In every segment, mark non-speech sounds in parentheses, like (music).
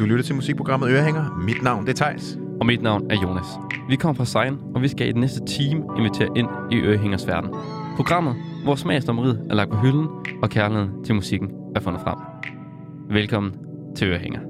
Du lytter til musikprogrammet Ørehænger. Mit navn det er Thijs. Og mit navn er Jonas. Vi kommer fra Sein, og vi skal i den næste time invitere ind i Ørehængers verden. Programmet, hvor smagsdommeriet er lagt på hylden, og kærligheden til musikken er fundet frem. Velkommen til Ørehænger.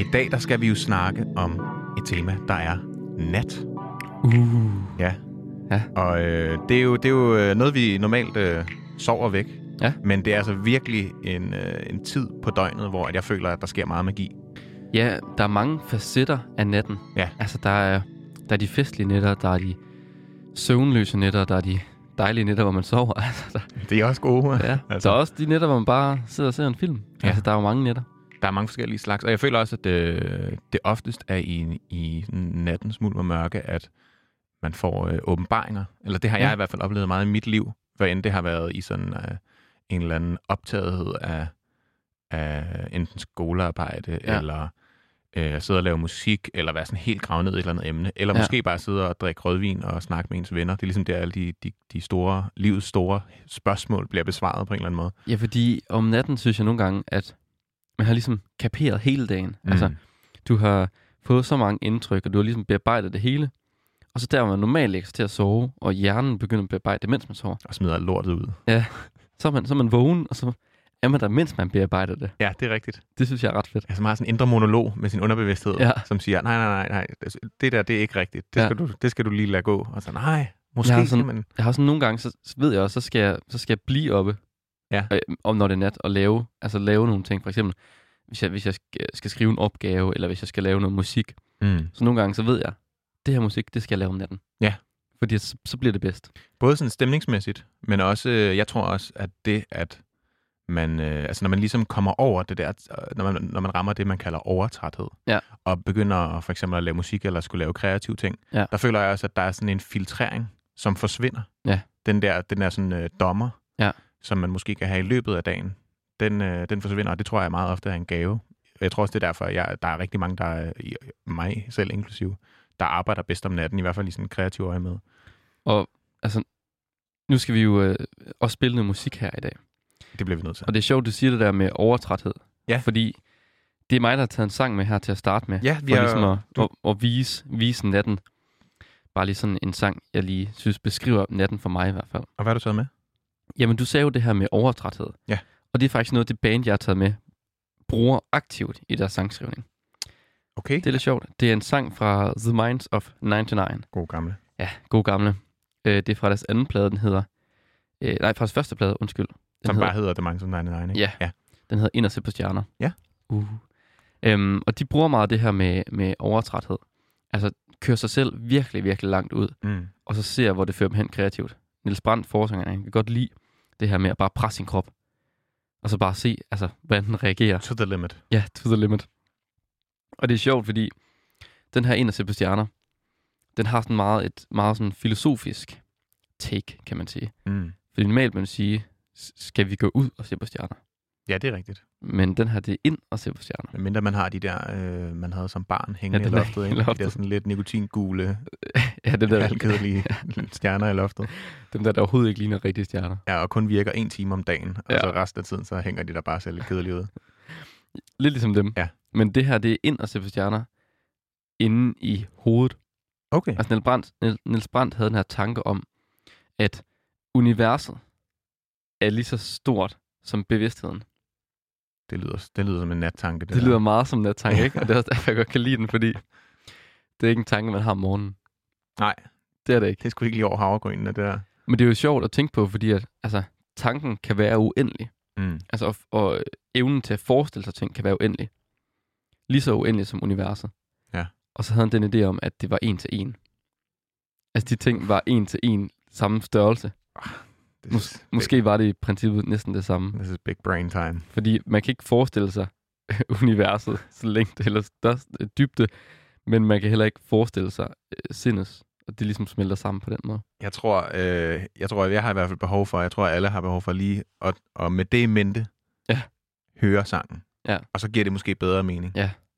Og i dag der skal vi jo snakke om et tema, der er nat. Uh. Ja. Ja. Og øh, det, er jo, det er jo øh, noget, vi normalt øh, sover væk. Ja. Men det er altså virkelig en, øh, en tid på døgnet, hvor at jeg føler, at der sker meget magi. Ja, der er mange facetter af natten. Ja. Altså, der er, der er de festlige nætter, der er de søvnløse nætter, der er de dejlige nætter, hvor man sover. (laughs) Altså, der, Det er også gode. ja. Altså. Der er også de nætter, hvor man bare sidder og ser en film. Ja. Altså, der er jo mange nætter. Der er mange forskellige slags, og jeg føler også, at det, det oftest er i, i nattens mulm og mørke, at man får øh, åbenbaringer. Eller det har Ja. jeg i hvert fald oplevet meget i mit liv, hvor end det har været i sådan øh, en eller anden optagethed af, af enten skolearbejde. Ja. eller øh, sidde og lave musik, eller være sådan helt gravet ned i et eller andet emne, eller Ja. måske bare sidde og drikke rødvin og snakke med ens venner. Det er ligesom der, alle de, de, de store, livets store spørgsmål bliver besvaret på en eller anden måde. Ja, fordi om natten synes jeg nogle gange, at man har ligesom kaperet hele dagen. Mm. Altså, du har fået så mange indtryk, og du har ligesom bearbejdet det hele. Og så der, hvor man normalt lægger sig til at sove, og hjernen begynder at bearbejde det, mens man sover, og smider lortet ud. så er man, så er man vågen, og så er man der, mens man bearbejder det. Ja, det er rigtigt. Det synes jeg er ret fedt. Altså, man har sådan en indre monolog med sin underbevidsthed, ja. Ja. som siger, nej, nej, nej, nej, det der, det er ikke rigtigt. Det, Ja. skal, du, det skal du lige lade gå. Og så, nej, måske Jeg har sådan- man... Jeg har sådan nogle gange, så så ved jeg også, så skal jeg, så skal jeg blive oppe, Ja. øh, om når det er nat, og lave, altså lave nogle ting. For eksempel, hvis jeg, hvis jeg skal, skrive en opgave, eller hvis jeg skal lave noget musik. Mm. Så nogle gange, så ved jeg, det her musik, det skal jeg lave om natten. Ja. Fordi så, så bliver det bedst. Både sådan stemningsmæssigt, men også, øh, jeg tror også, at det, at man, øh, altså når man ligesom kommer over det der, når man, når man rammer det, man kalder overtræthed, Ja. og begynder for eksempel at lave musik, eller skulle lave kreative ting, Ja. der føler jeg også, at der er sådan en filtrering, som forsvinder. Ja. Den der, den der sådan øh, dommer, Ja. Som man måske kan have i løbet af dagen, den, øh, den forsvinder, og det tror jeg meget ofte er en gave. Jeg tror også, det er derfor, jeg, der er rigtig mange, der er, i- mig selv inklusive, der arbejder bedst om natten, i hvert fald i sådan en kreativ øje med. Og altså, nu skal vi jo øh, også spille noget musik her i dag. Det bliver vi nødt til. Og det er sjovt, du siger det der med overtræthed. Ja. Fordi det er mig, der har taget en sang med her til at starte med. Ja, vi for har- ligesom at, du- at, at vise, vise natten. Bare lige sådan en sang, jeg lige synes beskriver natten for mig i hvert fald. Og hvad har du taget med? Jamen, du sagde jo det her med overtræthed. Ja. Og det er faktisk noget, det band, jeg har taget med, bruger aktivt i deres sangskrivning. Okay. Det er lidt sjovt. Det er en sang fra The Minds of 99. God gamle. Ja, god gamle. Øh, det er fra deres anden plade, den hedder... Øh, nej, fra deres første plade, undskyld. Den Som hedder, bare hedder The Minds of 99, ikke? Ja. ja. Den hedder Ind og se på stjerner. Ja. Uh. Øhm, og de bruger meget det her med, med overtræthed. Altså, kører sig selv virkelig, virkelig langt ud, Mm. og så ser, hvor det fører dem hen kreativt. Niels Brandt, forsangeren, kan godt lide det her med at bare presse sin krop. Og så bare se, altså, hvordan den reagerer. To the limit. Ja, to the limit. Og det er sjovt, fordi den her Ind og se på stjerner, den har sådan meget et meget sådan filosofisk take, kan man sige. Mm. Fordi normalt man sige, skal vi gå ud og se på stjerner? Ja, det er rigtigt. Men den her, det er ind og se på stjerner. Men mindre man har de der, øh, man havde som barn hængende Ja, i loftet, ikke? De der sådan lidt nikotingule, (laughs) Ja, det der, halvkedelige (laughs) stjerner i loftet. dem der, der overhovedet ikke ligner rigtige stjerner. Ja, og kun virker en time om dagen, og Ja. så resten af tiden, så hænger de der bare selv lidt kedeligt ud. Lidt ligesom dem. Ja. Men det her, det er ind og se på stjerner inde i hovedet. Okay. Altså Niels Brandt, Niels Brandt havde den her tanke om, at universet er lige så stort som bevidstheden. Det lyder, det lyder som en nattanke. Det, Det der. lyder meget som en tanke, ikke? Og det er også derfor, jeg godt kan lide den, fordi det er ikke en tanke, man har om morgenen. Nej. Det er det ikke. Det sgu ikke lige over havregrynene, det der. Men det er jo sjovt at tænke på, fordi at, altså, tanken kan være uendelig. Mm. Altså, og, og evnen til at forestille sig ting kan være uendelig. Lige så uendelig som universet. Ja. Og så havde han den idé om, at det var en til en. Altså, de ting var en til en samme størrelse. This, Mås- måske var det i princippet næsten det samme. this is big brain time. Fordi man kan ikke forestille sig (laughs) universet så længde eller størst, dybde, men man kan heller ikke forestille sig øh, sindets, og det ligesom smelter sammen på den måde. Jeg tror, øh, jeg tror, jeg har i hvert fald behov for, jeg tror, at alle har behov for lige, at, og med det i mente, Ja. høre sangen. Ja. Og så giver det måske bedre mening.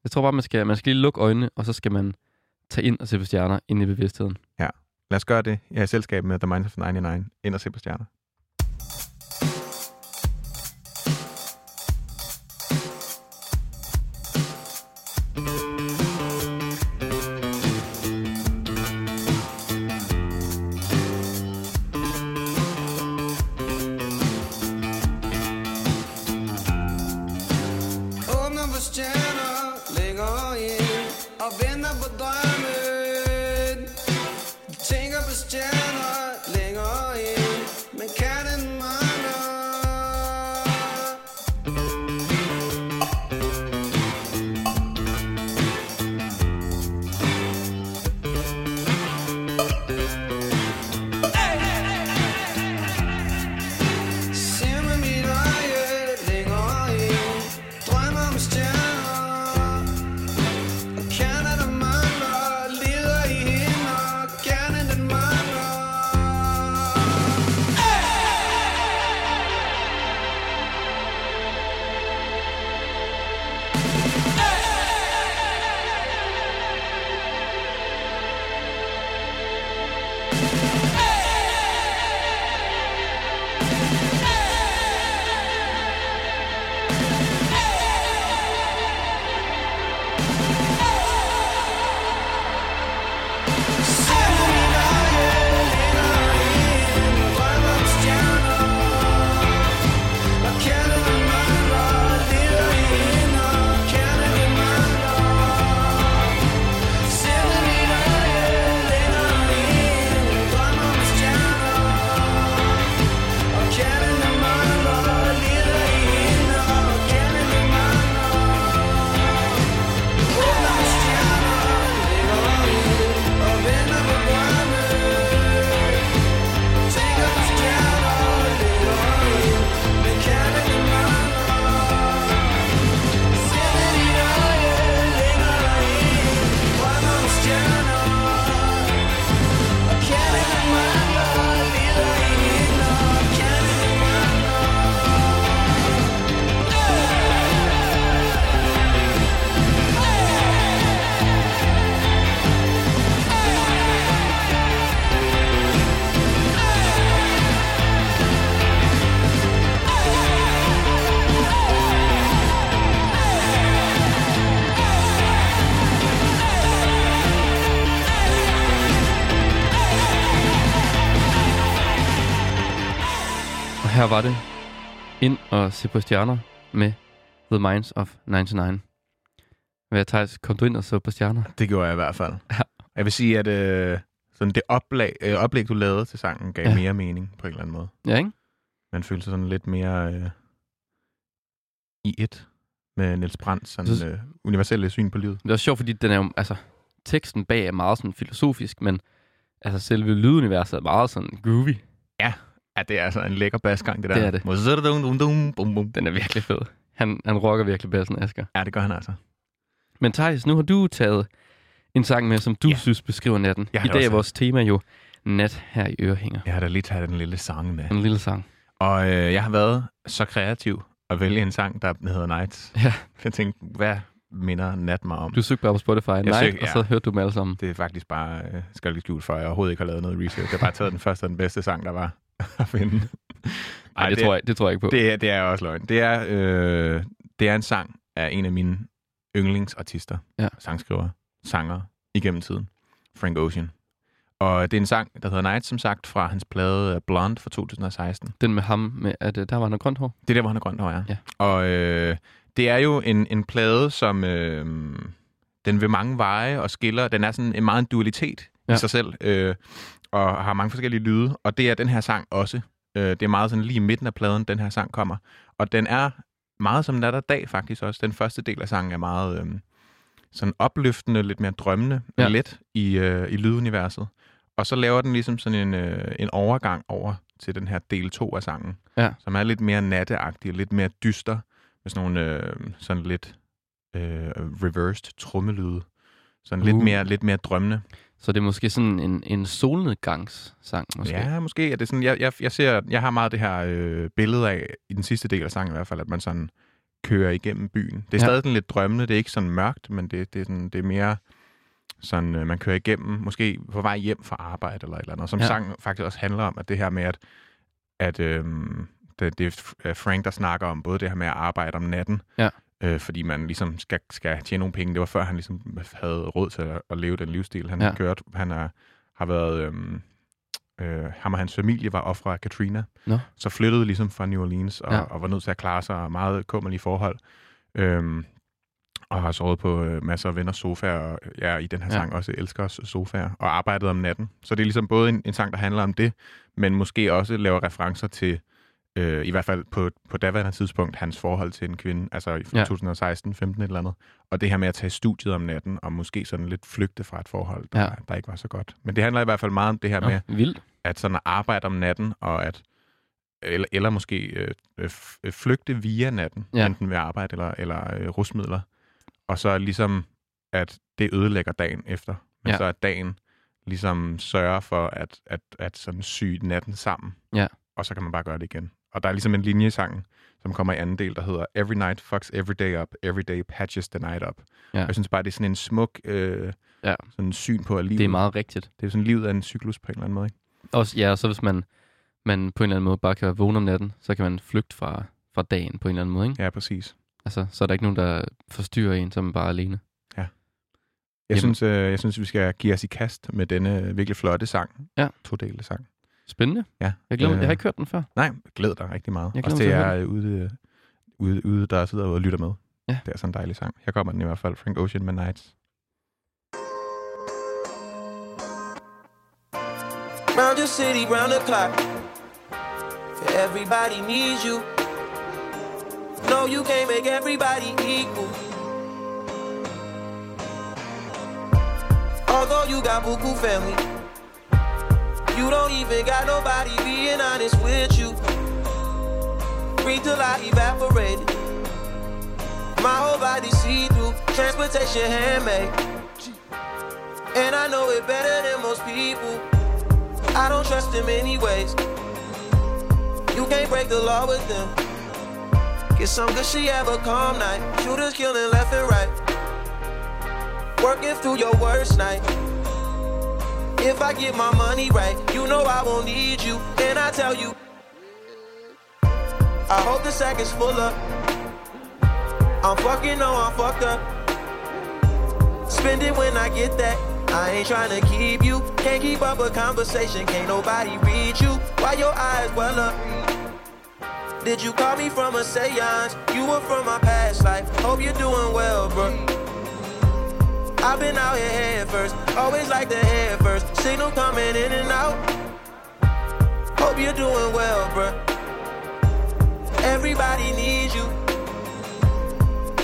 Jeg tror bare, man skal, man skal lige lukke øjnene, og så skal man tage ind og se på stjerner ind i bevidstheden. Lad os gøre det. Jeg er i selskab med The Minds of 99. Ind og se på stjerner. Her var det ind og se på stjerner med The Minds of 99. Hvad, Thijs, kom du ind og så på stjerner? Det gjorde jeg i hvert fald. Ja. Jeg vil sige, at øh, sådan det oplag, øh, oplæg, du lavede til sangen, gav Ja. mere mening på en eller anden måde. Ja, ikke? Man følte sig sådan lidt mere øh, i et med Niels Brandt, sådan Så- øh, universelle syn på livet. Det er også sjovt, fordi den er jo, altså, teksten bag er meget sådan filosofisk, men altså selve lyduniverset er meget sådan groovy. Ja, det er altså en lækker basgang, det der. Det er det. Den er virkelig fed. Han, han rocker virkelig bassen, Asger. Ja, det gør han altså. Men Thijs, nu har du taget en sang med, som du ja. Ja. synes beskriver natten. Jeg I dag er vores tema jo nat her i Ørehænger. Jeg har da lige taget den lille sang med. En lille sang. Og øh, jeg har været så kreativ at vælge en sang, der hedder Nights. Ja. Jeg tænkte, hvad minder nat mig om? Du søgte bare på Spotify Night, søgte- og så ja. hørte du dem alle sammen. Det er faktisk bare, øh, skal jeg ikke skjult for, jeg overhovedet ikke har lavet noget research. Jeg har bare taget den første og den bedste sang, der var at finde. Nej, det, tror jeg, det tror jeg ikke på. Det, er- det er også løgn. Det er, øh, det er en sang af en af mine yndlingsartister, Ja. sangskriver, sanger igennem tiden, Frank Ocean. Og det er en sang, der hedder Night, som sagt, fra hans plade øh, Blonde fra 2016. Den med ham, med, at øh, der var noget grønt hår. Det er der, hvor han er grønt hår, ja. Ja. Og øh, det er jo en, en plade, som øh, den vil mange veje og skiller. Den er sådan en meget en dualitet. Ja. i sig selv, øh, og har mange forskellige lyde. Og det er den her sang også. Øh, det er meget sådan lige i midten af pladen, den her sang kommer. Og den er meget som nat og dag faktisk også. Den første del af sangen er meget øh, sådan opløftende, lidt mere drømmende, ja. Let i, øh, i lyduniverset. Og så laver den ligesom sådan en, øh, en overgang over til den her del 2 af sangen, Ja. som er lidt mere natteagtig, lidt mere dyster, med sådan nogle øh, sådan lidt øh, reversed trummelyde. Sådan lidt, Uh. mere, lidt mere drømmende. Så det er måske sådan en, en solnedgangssang, måske. Ja, måske er det sådan, jeg, jeg, jeg ser, jeg har meget det her øh, billede af, i den sidste del af sangen i hvert fald, at man sådan kører igennem byen. Det er Ja. stadig sådan lidt drømmende, det er ikke sådan mørkt, men det, det, er, sådan, det er mere sådan, øh, man kører igennem, måske på vej hjem fra arbejde eller et eller andet, som Ja. sangen faktisk også handler om, at det her med, at, at øh, det, det er F- Frank, der snakker om både det her med at arbejde om natten, Ja. Øh, fordi man ligesom skal, skal tjene nogle penge. Det var før, han ligesom havde råd til at, at leve den livsstil, han Ja. har kørt. Han er, har været... Øh, øh, ham og hans familie var ofre af Katrina, Nå. så flyttede ligesom fra New Orleans og, Ja. og var nødt til at klare sig meget kummerlige forhold. Øhm, og har sovet på øh, masser af venners sofaer, og ja, i den her ja. sang også elsker os sofaer, og arbejdet om natten. Så det er ligesom både en, en sang, der handler om det, men måske også laver referencer til, øh, i hvert fald på, på daværende tidspunkt, hans forhold til en kvinde, altså i Ja. 2016, 15 et eller andet. Og det her med at tage studiet om natten, og måske sådan lidt flygte fra et forhold, der, Ja. ja. der ikke var så godt. Men det handler i hvert fald meget om det her Nå, med, vildt. at sådan at arbejde om natten, og at eller, eller måske øh, øh, flygte via natten, Ja. ja. enten ved arbejde eller, eller øh, rusmidler, og så ligesom, at det ødelægger dagen efter, men Ja. ja. så at dagen ligesom sørger for at, at, at sådan sy natten sammen, Ja. og så kan man bare gøre det igen. Og der er ligesom en linje i sangen, som kommer i anden del, der hedder Every night fucks every day up, every day patches the night up. Ja. Og jeg synes bare, det er sådan en smuk øh, Ja. sådan syn på, at livet, Det er meget rigtigt. det er sådan livet af en cyklus på en eller anden måde. Ikke? Også, ja, og så hvis man, man på en eller anden måde bare kan være vågen om natten, så kan man flygte fra, fra dagen på en eller anden måde, ikke? Ja, præcis. Altså, så er der ikke nogen, der forstyrrer en, som bare er alene. Jeg Jamen. synes, øh, jeg synes, vi skal give os i kast med denne virkelig flotte sang. Ja. Todelte sang. Spændende. Ja. Jeg, glæder, Øh, jeg har ikke hørt den før. Nej, glæd dig rigtig meget. Jeg Også glæder til jer ude, ude, ude, der sidder og lytter med. Ja. Det er sådan en dejlig sang. Her kommer den i hvert fald. Frank Ocean med Nights. Round your city, round the clock. Everybody needs you. No, you can't make everybody equal. Although you got buku family, you don't even got nobody being honest with you. Breathe till I evaporated. My whole body see through. Transportation handmade. And I know it better than most people. I don't trust them anyways. You can't break the law with them. Get some good she have a calm night. Shooters killing left and right. Working through your worst night. If I get my money right, you know I won't need you. And I tell you, I hope the sack is full up. I'm fucking, no, I'm fucked up. Spend it when I get that. I ain't tryna keep you. Can't keep up a conversation. Can't nobody read you. Why your eyes well up? Did you call me from a seance? You were from my past life. Hope you're doing well, bro. I've been out here head first. Always like the head first. Signal coming in and out. Hope you're doing well, bro. Everybody needs you.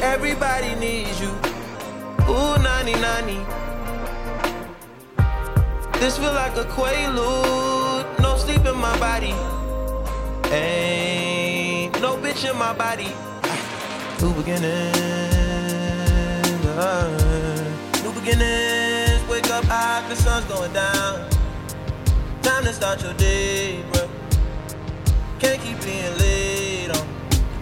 Everybody needs you. Ooh, nani nani. This feel like a quaalude. No sleep in my body. Ain't no bitch in my body. New beginnings. uh, beginnings. Wake up high, the sun's going down. Time to start your day, bro. Can't keep being late on.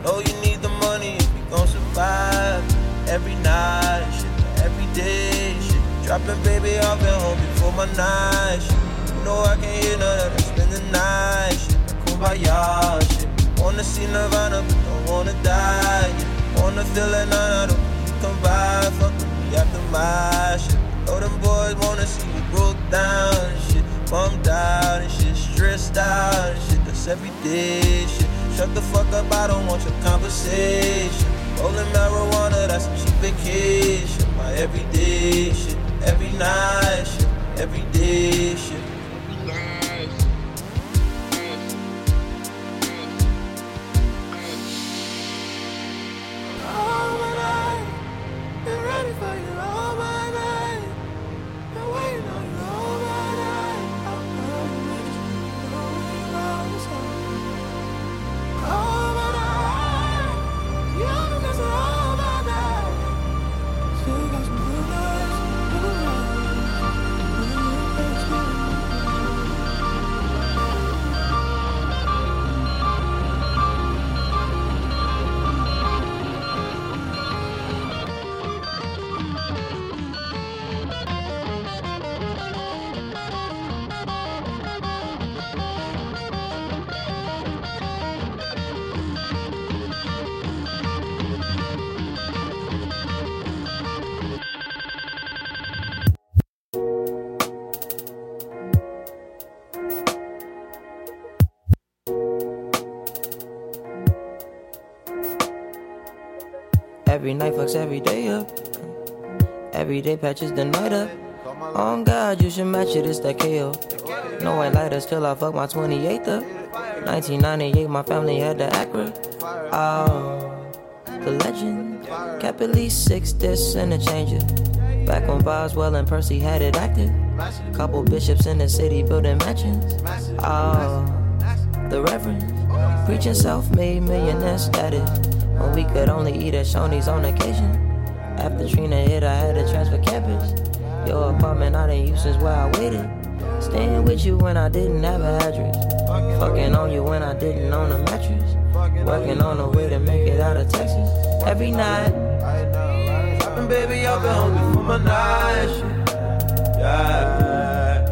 Know you need the money if you gon' survive. Every night, shit, every day, shit. Dropping baby off at home before my night, shit. You know I can't hear none of that. Spend the night, shit. Kumbaya, shit. Wanna see Nirvana, but don't wanna die. Yeah. Wanna feel it, nah, I don't come by. Fuck after my shit. Know them boys wanna see me broke down and shit. Bummed out and shit. Stressed out and shit. That's everyday shit. Shut the fuck up, I don't want your conversation. Rolling marijuana, that's some cheap vacation. My everyday shit, every night shit, everyday shit. Fucks every day up. Every day patches the night up. On God, you should match it, it's that KO. No white lighters till I fuck my 28th up. 1998, my family had the Acura. Oh, the legend. Kept at least six discs and a changer. Back when Boswell and Percy had it active. Couple bishops in the city building mansions. Oh, the Reverend. Preaching self-made millionaire status. When we could only eat at Shoney's on occasion. After Trina hit, I had to transfer campus. Your apartment I didn't use since where I waited. Staying with you when I didn't have an address. Fucking on you when I didn't own a mattress. Working on a way to make it out of Texas. Every night. And baby, I've been hungry for my night shit. Yeah.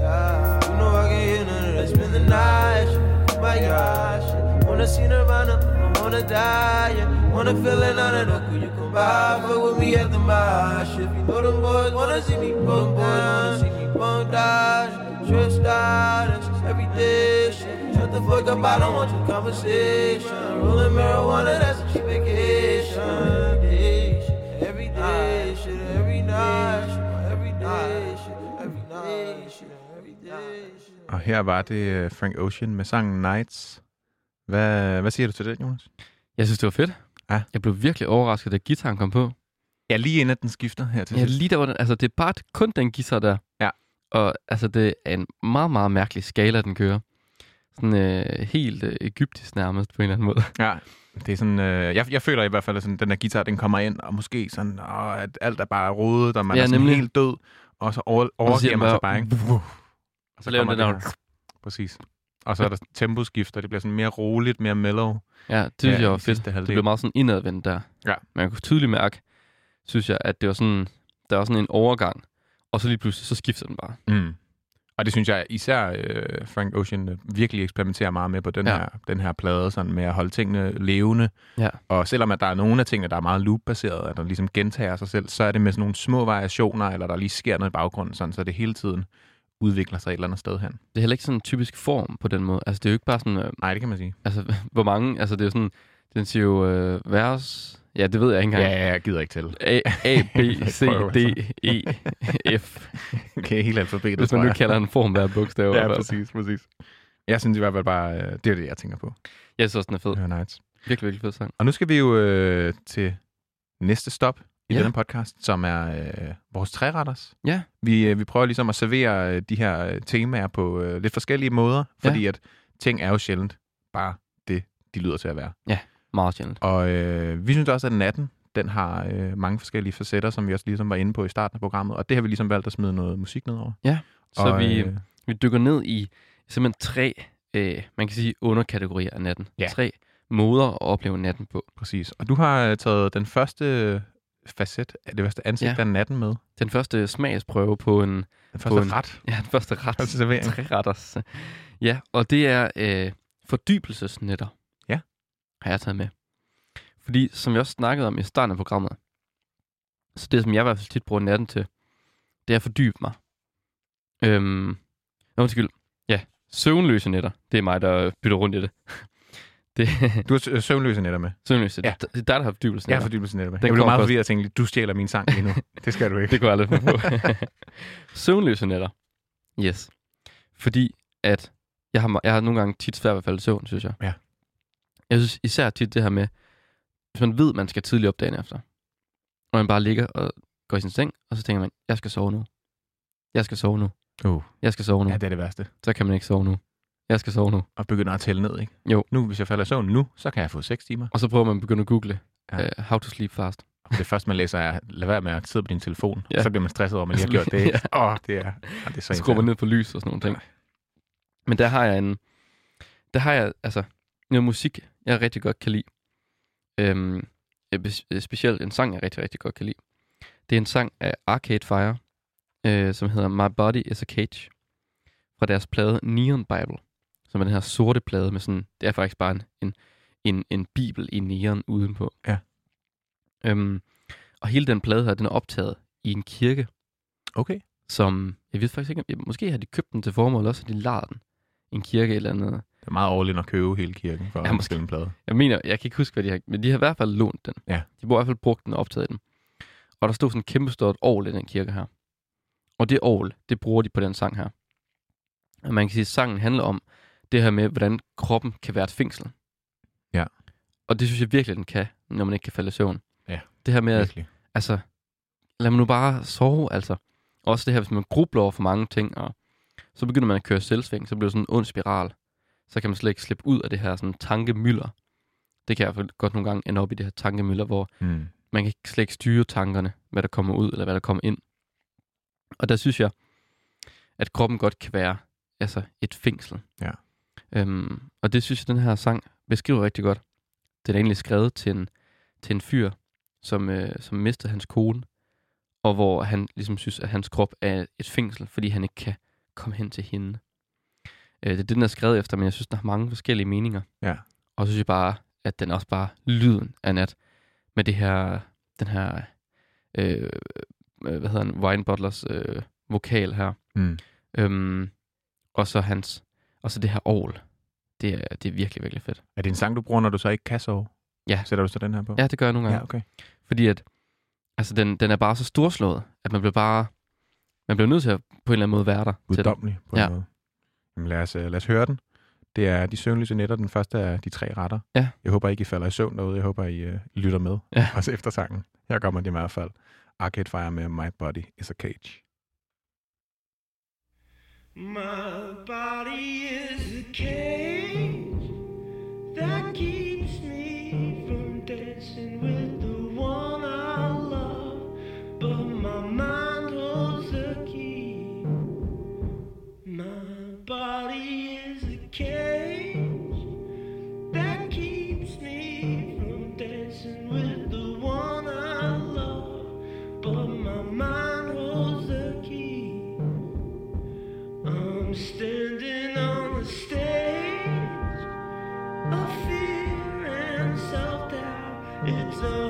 You know I can hear none of that. Spend the night shit. My God, shit. Wanna see Nirvana, wanna die. Yeah. Wanna feel it on it, could you come by? Fuck with me at the mosh. If you know them boys wanna see me bum boys wanna see me bum dash. Trip status, every day shit. Shut the fuck up, I don't want your conversation. Rolling marijuana, that's a cheap vacation. Yeah, shit. Every day, shit, every night, shit, every day, shit, every day, shit, every day, shit. Og her var det øh, Frank Ocean med sangen Nights. Hvad, hvad siger du til det, Jonas? Jeg synes, det var fedt. Ja. Jeg blev virkelig overrasket, da gitaren kom på. Ja, lige inden den skifter her til Ja, sidst. lige der var den, altså det er bare kun den guitar der. Ja. Og altså det er en meget, meget mærkelig skala, den kører. Sådan øh, helt øh, egyptisk nærmest på en eller anden måde. Ja, det er sådan, øh, jeg, jeg føler i hvert fald, at sådan, den der guitar, den kommer ind, og måske sådan, åh, at alt er bare rodet, og man Ja, er sådan nemlig. helt død, og så over, overgiver man sig bare, ikke? (laughs) Og Så laver den der-. Præcis. Og så er der temposkift, og det bliver sådan mere roligt, mere mellow. Ja, det synes Ja, jeg var fedt. Det blev meget sådan indadvendt der. Ja. Man kunne tydeligt mærke, synes jeg, at det var sådan, der var sådan en overgang. Og så lige pludselig, så skifter den bare. Mm. Og det synes jeg især øh, Frank Ocean øh, virkelig eksperimenterer meget med på den, Ja. her, den her plade, sådan med at holde tingene levende. Ja. Og selvom at der er nogle af tingene, der er meget loop-baseret, at der ligesom gentager sig selv, så er det med sådan nogle små variationer, eller der lige sker noget i baggrunden, sådan, så det hele tiden udvikler sig et eller andet sted hen. Det er heller ikke sådan en typisk form på den måde. Altså, det er jo ikke bare sådan, øh, Nej, det kan man sige. altså, (laughs) hvor mange, altså, det er jo sådan, den siger jo øh, vers, ja, det ved jeg ikke Ja, engang. ja, jeg gider ikke til. A, A, B, (laughs) C, D, E, F. (laughs) Okay, hele alfabetet, Hvis man nu kalder en form hver bogstav. Ja, præcis, præcis. Jeg synes i hvert fald bare, øh, det er det, jeg tænker på. Jeg synes også, den er fed. Det er nice. Virkelig, virkelig fed sang. Og nu skal vi jo øh, til næste stop i Ja. denne podcast, som er øh, vores træretters. Ja. Vi, øh, vi prøver ligesom at servere øh, de her øh, temaer på øh, lidt forskellige måder, fordi at ting er jo sjældent bare det, de lyder til at være. Meget sjældent. Og øh, vi synes også, at natten, den har øh, mange forskellige facetter, som vi også ligesom var inde på i starten af programmet, og det har vi ligesom valgt at smide noget musik ned over. Så og, vi, øh, vi dykker ned i simpelthen tre, øh, man kan sige, underkategorier af natten. Ja. Tre måder at opleve natten på. Præcis. Og du har øh, taget den første facet, det første ansigt Ja. af natten med. Den første smagsprøve på en, Den På første en- ret. ja, den første ret. Første servering. Tre retters. Ja, og det er øh, fordybelsesnetter. Ja. Har jeg taget med. Fordi, som vi også snakkede om i starten af programmet, så det, som jeg i hvert fald tit bruger natten til, det er at fordybe mig. Øhm, undskyld. Ja, søvnløse netter. Det er mig, der bytter rundt i det. Det Du har sø- søvnløse netter med. søvnløse. Ja. Det, er dig, der har fordybelsen. Jeg har fordybelse netter med. Den Jeg blev meget forvirret og tænkte, du stjæler min sang lige nu. (laughs) det skal du ikke. Det jeg aldrig på. (laughs) Søvnløse nætter. Yes. Fordi at jeg har, jeg har nogle gange tit svært ved at falde i søvn, synes jeg. Ja. Jeg synes især tit det her med, hvis man ved, man skal tidligt op dagen efter, og man bare ligger og går i sin seng, og så tænker man, jeg skal sove nu. Jeg skal sove nu. Uh, Jeg skal sove nu. ja, det er det værste. Så kan man ikke sove nu. Jeg skal sove nu. Og begynder at tælle ned, ikke? Jo. Nu, hvis jeg falder i søvn nu, så kan jeg få 6 timer. Og så prøver man at begynde at google, Ja. ja. uh, how to sleep fast. Og det første, man læser, er, lad være med at sidde på din telefon. Ja. Så bliver man stresset over, at man lige har gjort det. Ikke? (laughs) Åh, oh, det er, oh, det er så skruer man ned på lys og sådan nogle ting. Men der har jeg en... Der har jeg, altså, noget musik, jeg rigtig godt kan lide. Øhm, øh, øh, specielt en sang, jeg rigtig, rigtig godt kan lide. Det er en sang af Arcade Fire, øh, som hedder My Body is a Cage, fra deres plade Neon Bible, som er den her sorte plade med sådan, det er faktisk bare en, en, en, en bibel i neon udenpå. Ja. Øhm, og hele den plade her, den er optaget i en kirke, Okay. som, jeg ved faktisk ikke, måske har de købt den til formål, eller også har de lejet den i en kirke eller andet. Det er meget årligt at købe hele kirken for Ja, at måske. en plade. Jeg mener, jeg kan ikke huske, hvad de har, men de har i hvert fald lånt den. Ja. De har i hvert fald brugt den og optaget den. Og der stod sådan et kæmpe stort ovl i den kirke her. Og det ovl, det bruger de på den sang her. Og man kan sige, at sangen handler om det her med, hvordan kroppen kan være et fængsel. Ja. Og det synes jeg virkelig, den kan, når man ikke kan falde i søvn. Ja, Det her med, at Virkelig. altså, lad mig nu bare sove, altså. Også det her, hvis man grubler over for mange ting, og så begynder man at køre selvsving, så bliver det sådan en ond spiral. Så kan man slet ikke slippe ud af det her sådan tankemylder. Det kan jeg godt nogle gange ende op i det her tankemylder, hvor Mm. man kan slet ikke styre tankerne, hvad der kommer ud, eller hvad der kommer ind. Og der synes jeg, at kroppen godt kan være altså et fængsel. Ja. Øhm, og det synes jeg, den her sang beskriver rigtig godt. Den er egentlig skrevet til en, til en fyr, som, øh, som mistede hans kone, og hvor han ligesom synes, at hans krop er et fængsel, fordi han ikke kan komme hen til hende. Øh, det er det, den er skrevet efter, men jeg synes, den har mange forskellige meninger. Ja. Og så synes jeg bare, at den også bare lyden af nat med det her, den her, øh, øh, hvad hedder han, Wine Butlers øh, vokal her. Mm. Øhm, og så hans, og så det her ovl. Det er, det er virkelig, virkelig fedt. Er det en sang, du bruger, når du så ikke kan sove? Ja. Sætter du så den her på? Ja, det gør jeg nogle gange. ja okay. Fordi at, altså den, den er bare så storslået, at man bliver bare, man bliver nødt til at på en eller anden måde være der. Uddommelig på Ja. en måde. Jamen lad os, øh, lad os høre den. Det er De Søvnløse Nætter, den første af de tre retter. Ja. Jeg håber ikke, I falder i søvn derude. Jeg håber, I øh, lytter med. Ja. Også efter sangen. Her kommer det i hvert fald. Arcade Fire med My Body is a Cage. My body is a cage that keeps It's a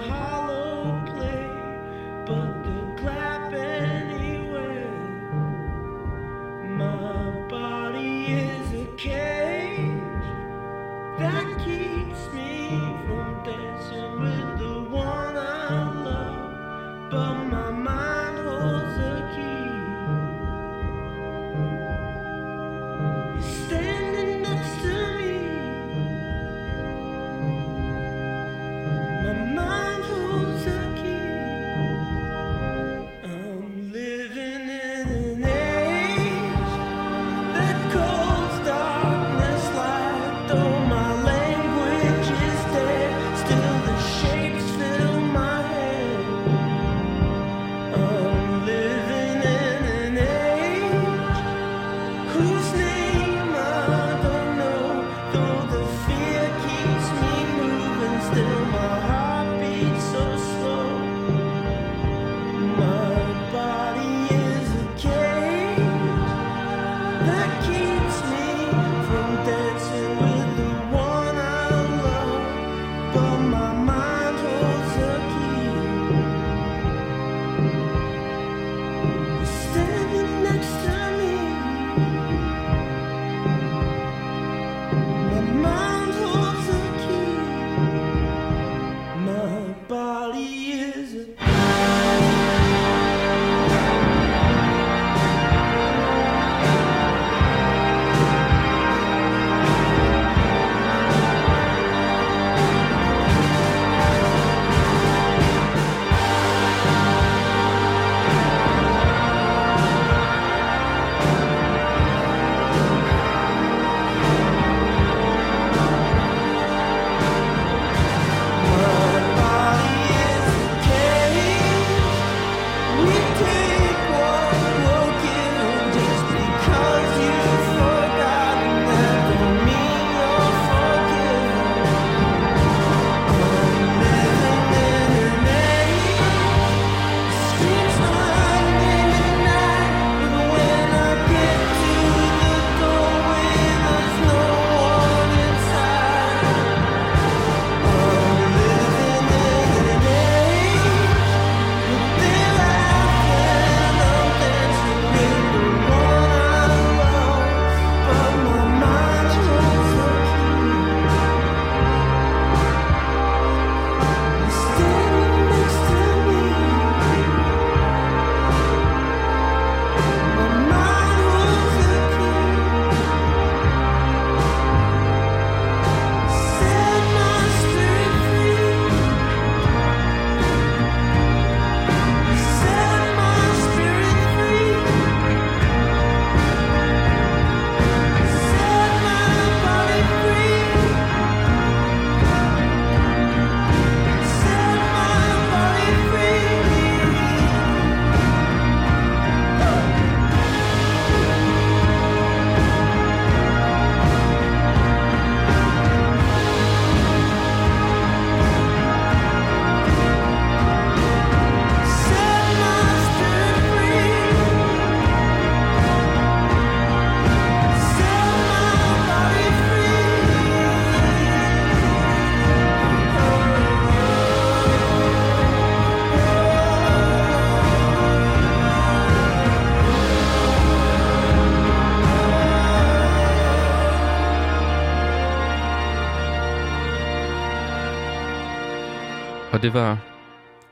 det var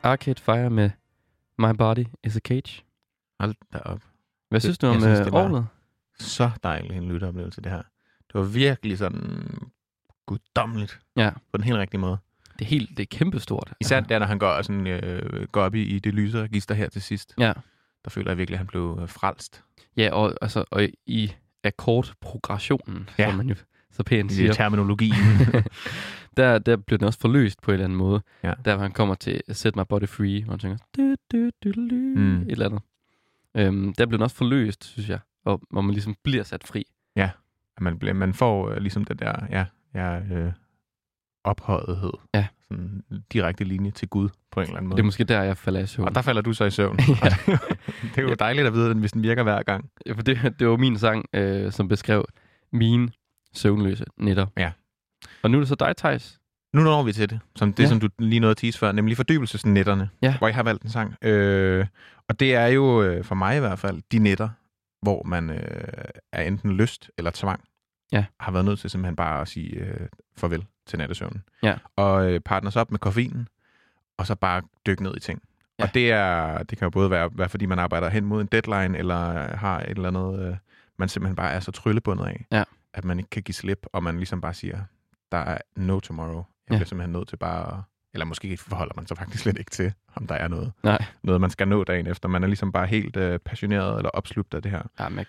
Arcade Fire med My Body is a Cage. Hold da op. Hvad Det- synes du om synes, øh, det orlet? Så dejlig en lytteoplevelse, det her. Det var virkelig sådan guddommeligt. Ja. På den helt rigtige måde. Det er helt, det er kæmpestort. Især Altså, der, når han går, sådan, øh, går op i, i det lyse register her til sidst. Ja. Der føler jeg virkelig, at han blev øh, frelst. Ja, og, altså, og i akkordprogressionen, Ja. som man jo så pænt I siger, terminologien. (laughs) (laughs) der, der bliver den også forløst på en eller anden måde. Ja. Der hvor han kommer til Set My Body Free, hvor han tænker, du, du, du, du, Mm. et eller andet. Øhm, der bliver den også forløst, synes jeg, og, hvor man ligesom bliver sat fri. At man, bliver, man får øh, ligesom det der, ja, ja øh, ophøjethed. Ja. Sådan direkte linje til Gud på en eller anden måde. det er måske der, jeg falder i søvn. Og der falder du så i søvn. (laughs) Ja. det er jo dejligt at vide, hvis den virker hver gang. Ja, For det, det var min sang, øh, som beskrev mine søvnløse nætter. Ja. Og nu er det så dig, Thijs. Nu når vi til det, som det, Ja. som du lige nåede at tease før, nemlig fordybelsesnetterne, Ja. hvor jeg har valgt en sang. Øh, og det er jo, øh, for mig i hvert fald, de netter, hvor man øh, er enten lyst eller tvang, Ja. har været nødt til simpelthen bare at sige øh, farvel til nattesøvnen. Ja. Og øh, partners op med koffeinen, og så bare dykke ned i ting. Ja. Og det, er, det kan jo både være, være, fordi man arbejder hen mod en deadline, eller har et eller andet, øh, man simpelthen bare er så tryllebundet af, Ja. at man ikke kan give slip, og man ligesom bare siger, der er no tomorrow. Jeg Ja. bliver simpelthen nødt til bare at, eller måske forholder man sig faktisk slet ikke til, om der er noget, Nej. noget man skal nå dagen efter. Man er ligesom bare helt øh, passioneret eller opslugt af det her. Ja, men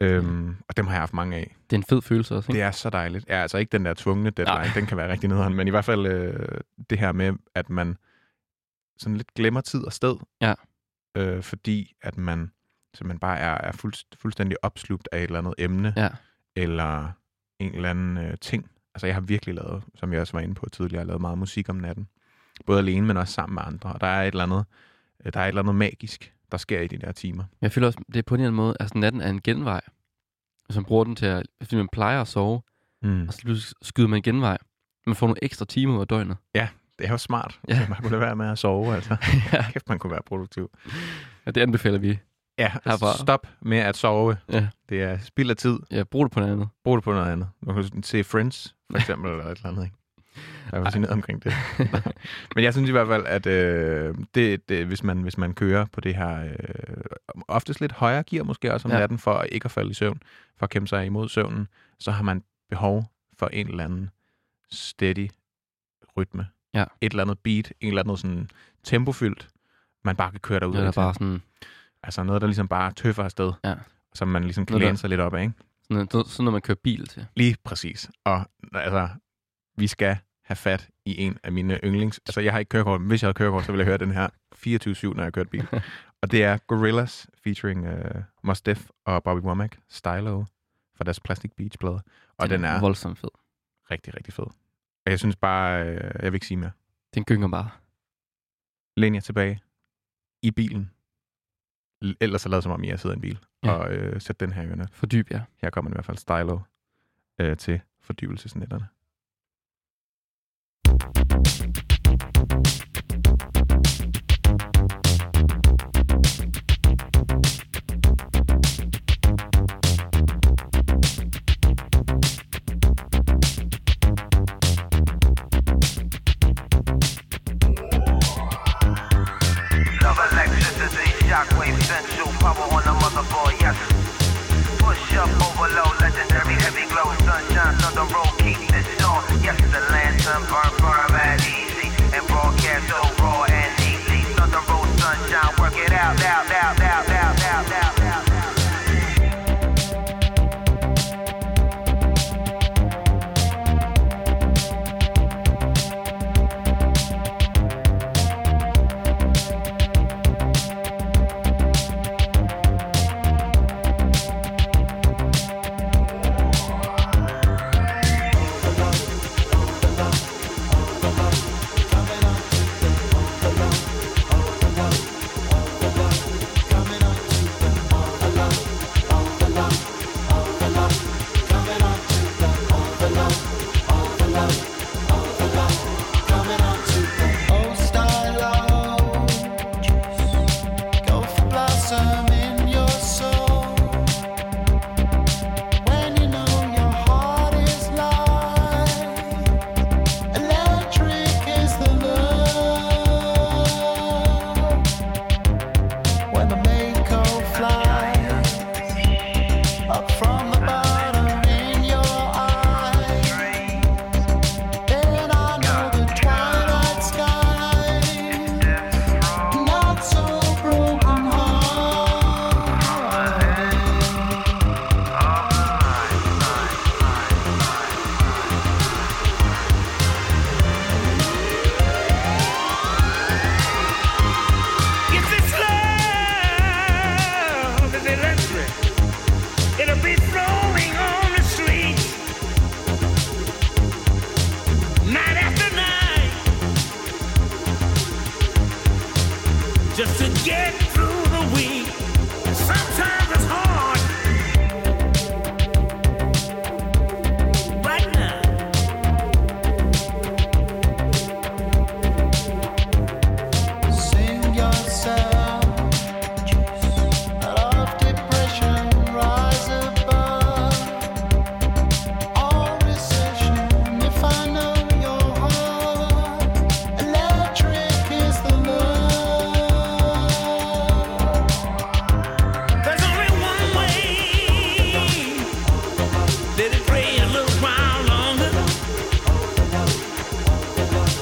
Øhm, og dem har jeg haft mange af. det er en fed følelse også, ikke? Det er så dejligt. Ja, altså ikke den der tvungne deadline, Nej. den kan være rigtig nederen, men i hvert fald øh, det her med, at man sådan lidt glemmer tid og sted, Ja. øh, fordi at man simpelthen bare er, er fuld, fuldstændig opslugt af et eller andet emne, Ja. eller en eller anden øh, ting. Altså jeg har virkelig lavet, som jeg også var inde på tidligere, lavet meget musik om natten. Både alene, men også sammen med andre. Og der er et eller andet, øh, der er et eller andet magisk, der sker i de der timer. Jeg føler også, det er på en eller anden måde, altså natten er en genvej. Man bruger den til at, fordi man plejer at sove, Mm. og så skyder man en genvej. Man får nogle ekstra timer ud af døgnet. Det er jo smart. Ja. Ja. Man kunne lade være med at sove, altså. (laughs) ja. Kæft, man kunne være produktiv. ja, det anbefaler vi. Ja, Herfra. stop med at sove. Ja. Det er spild af tid. Ja, brug det på noget andet. Brug det på noget andet. Man kan se Friends, for eksempel, eller et eller andet, ikke? Jeg vil sige noget omkring det. (laughs) Men jeg synes i hvert fald, at øh, det, det, hvis, man, hvis man kører på det her, øh, oftest lidt højere gear måske også om Ja. ja. natten, for ikke at falde i søvn, for at kæmpe sig imod søvnen, så har man behov for en eller anden steady rytme. Ja. Et eller andet beat, en eller anden sådan tempofyldt, man bare kan køre derud. Det er bare sådan, Altså noget, der ligesom bare tøffer afsted. Ja. Som man ligesom kan læne sig lidt op af, ikke? Sådan, noget, sådan noget, man kører bil til. Lige præcis. Og altså, vi skal have fat i en af mine yndlings... Altså, jeg har ikke kørekort, men hvis jeg havde kørekort, så ville jeg høre den her 24-7, når jeg kørte bil. (laughs) og det er Gorillaz featuring uh, Mos Def og Bobby Womack, Stylo, fra deres Plastic Beach-plade. Og den, er voldsomt fed. rigtig, rigtig fed. Og jeg synes bare, øh, jeg vil ikke sige mere. Den gynger bare. Læn jer tilbage i bilen. Ellers så lad som om, jeg sidder i en bil. Ja. Ja. Og øh, sæt den her i ørerne. Fordyb jer. Her kommer i hvert fald Stylo øh, til fordybelsesnetterne. Chub overload, legendary heavy glow, sunshine on the road, keep this on. Yes, the lantern burn firm and easy, and broadcast so raw and neatly. Thunder road, sunshine, work it out, out, out.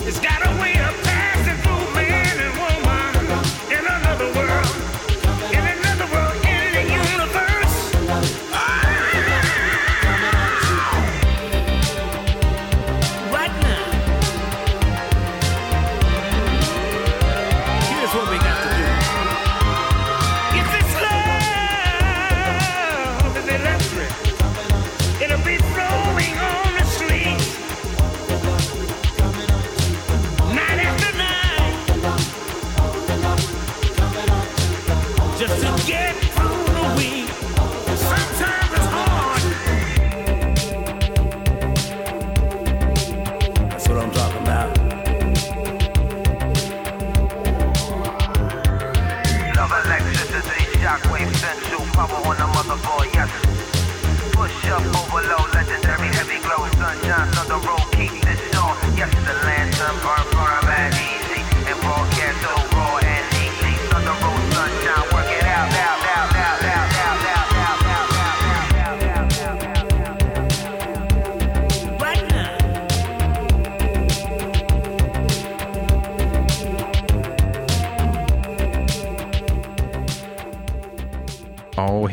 It's got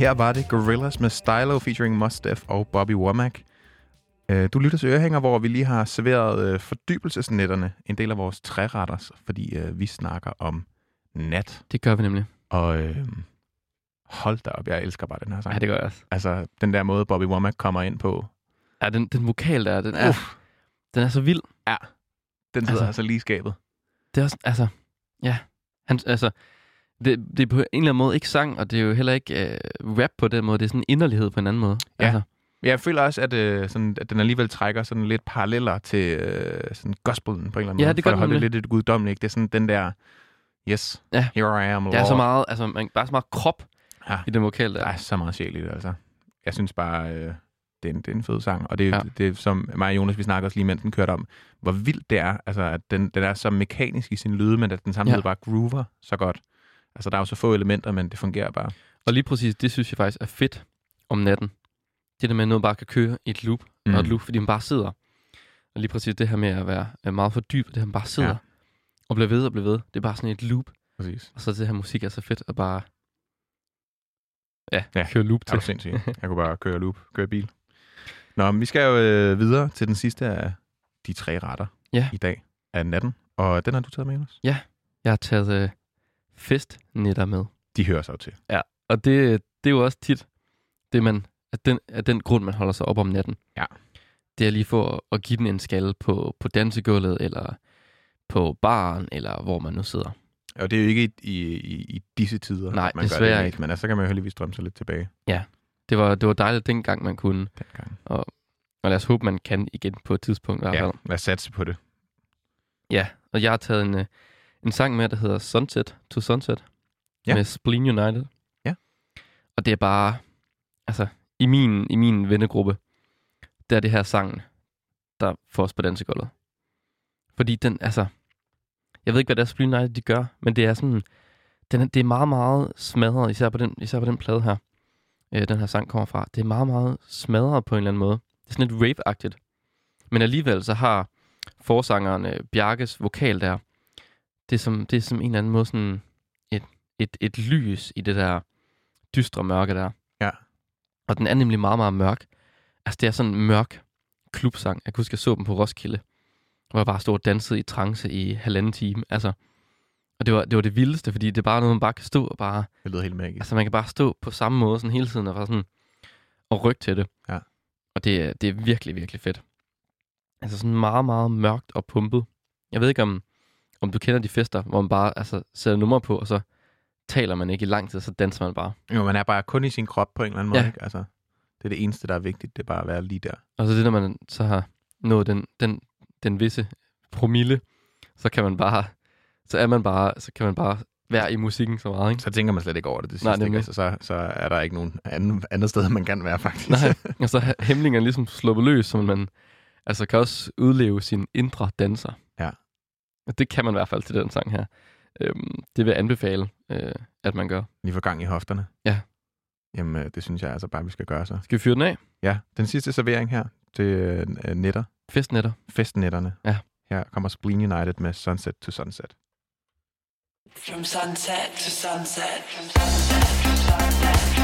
her var det Gorillaz med Stylo featuring Mos Def og Bobby Womack. Øh, Du lytter til Ørehænger, hvor vi lige har serveret øh, fordybelsesnetterne, en del af vores træretters, fordi øh, vi snakker om nat. Det gør vi nemlig. Og øh, hold da op, jeg elsker bare den her sang. Ja, det gør jeg også. Altså, den der måde, Bobby Womack kommer ind på. Ja, den, den vokal der, den er, Uff, den er så vild. den sidder Altså- altså, lige skabet. Det er også, altså, ja. Han, altså, det, det er på en eller anden måde ikke sang, og det er jo heller ikke øh, rap på den måde. Det er sådan inderlighed på en anden måde. Ja. Altså, Jeg føler også, at, øh, sådan, at den alligevel trækker sådan lidt paralleller til øh, sådan gospelen på en eller anden Ja, måde. det for gør at holde den det lidt et guddommeligt. Det er sådan den der, yes, Ja. here I am, der er så Lord. meget, altså, man, bare så meget krop Ja. i den vokal der. Der er så meget sjæl i det, altså. Jeg synes bare, øh, det, er en, det er en fed sang. Og det, Ja. ja. det som mig og Jonas, vi snakker også lige, mens den kørte om, hvor vildt det er, altså, at den, den er så mekanisk i sin lyde, men at den samtidig Ja. ja. bare groover så godt. Altså, der er jo så få elementer, men det fungerer bare. Og lige præcis, det synes jeg faktisk er fedt om natten. Det der med, at noget bare kan køre i et loop, mm. og et loop, fordi man bare sidder. Og lige præcis det her med at være meget fordybet, det her man bare sidder. Ja. Ja. Og bliver ved og bliver ved. Det er bare sådan et loop. Præcis. Og så det her musik er så fedt at bare ja, ja. Ja. køre loop til. jo sindssygt. Jeg kunne bare køre loop, køre bil. Nå, men vi skal jo øh, videre til den sidste af de tre retter Ja. i dag af natten. Og den har du taget med, Jonas? Jeg har taget øh, festnetter med. De hører sig jo til. Og det, det er jo også tit, det man, at den, at den grund, man holder sig op om natten. Ja. Det er lige for at, at give den en skalle på, på dansegulvet, eller på baren, eller hvor man nu sidder. Og det er jo ikke i, i, i, disse tider, Nej, man gør desværre det. ikke. Men altså, så kan man jo heldigvis drømme sig lidt tilbage Det var, det var dejligt dengang, man kunne. dengang. Og lad os håbe, man kan igen på et tidspunkt i hvert Ja, fald. lad os satse på det. Ja, og jeg har taget en, øh, en sang med, der hedder Sunset to Sunset. Ja. Med Spleen United. Ja. Og det er bare, altså, i min, i min vennegruppe, der er det her sangen, der får os på dansegulvet. Fordi den, altså, jeg ved ikke, hvad det er, Spleen United de gør, men det er sådan, den er, det er meget, meget smadret, især på den, især på den plade her, øh, den her sang kommer fra. Det er meget, meget smadret på en eller anden måde. Det er sådan lidt rave-agtigt. Men alligevel så har forsangeren øh, Bjarkes vokal der, det er, som, det er som en eller anden måde sådan et, et, et lys i det der dystre mørke der. Ja. Og den er nemlig meget, meget mørk. Altså det er sådan en mørk klubsang. Jeg kan huske, jeg så dem på Roskilde, hvor jeg bare stod og dansede i trance i halvanden time. Altså, og det var, det var det vildeste, fordi det er bare noget, man bare kan stå og bare... Det lyder helt magisk. Altså man kan bare stå på samme måde sådan hele tiden og bare sådan og rykke til det. Ja. Og det, er- det er virkelig, virkelig fedt. Altså sådan meget, meget mørkt og pumpet. Jeg ved ikke, om, om du kender de fester, hvor man bare altså, sætter nummer på, og så taler man ikke i lang tid, så danser man bare. Jo, man er bare kun i sin krop på en eller anden måde. Ja. Ikke? Altså, det er det eneste, der er vigtigt. Det er bare at være lige der. Og så det, når man så har nået den, den, den visse promille, så kan man bare, så er man bare, så kan man bare være i musikken så meget, ikke? Så tænker man slet ikke over det. det Nej, sidste, ikke? nemlig. altså, så, så er der ikke nogen anden, andet sted, man kan være, faktisk. Nej, (laughs) og så har hæmlingerne ligesom sluppet løs, så man altså kan også udleve sin indre danser. Ja. Og det kan man i hvert fald til den sang her. Øhm, det vil jeg anbefale, øh, at man gør. Lige få gang i hofterne. Ja. Jamen, øh, det synes jeg altså bare, vi skal gøre så. Skal vi fyre den af? Ja, den sidste servering her til øh, netter. Festnetter. Festnetterne. Ja. Her kommer Spleen United med Sunset to Sunset. From sunset to sunset. From sunset to sunset.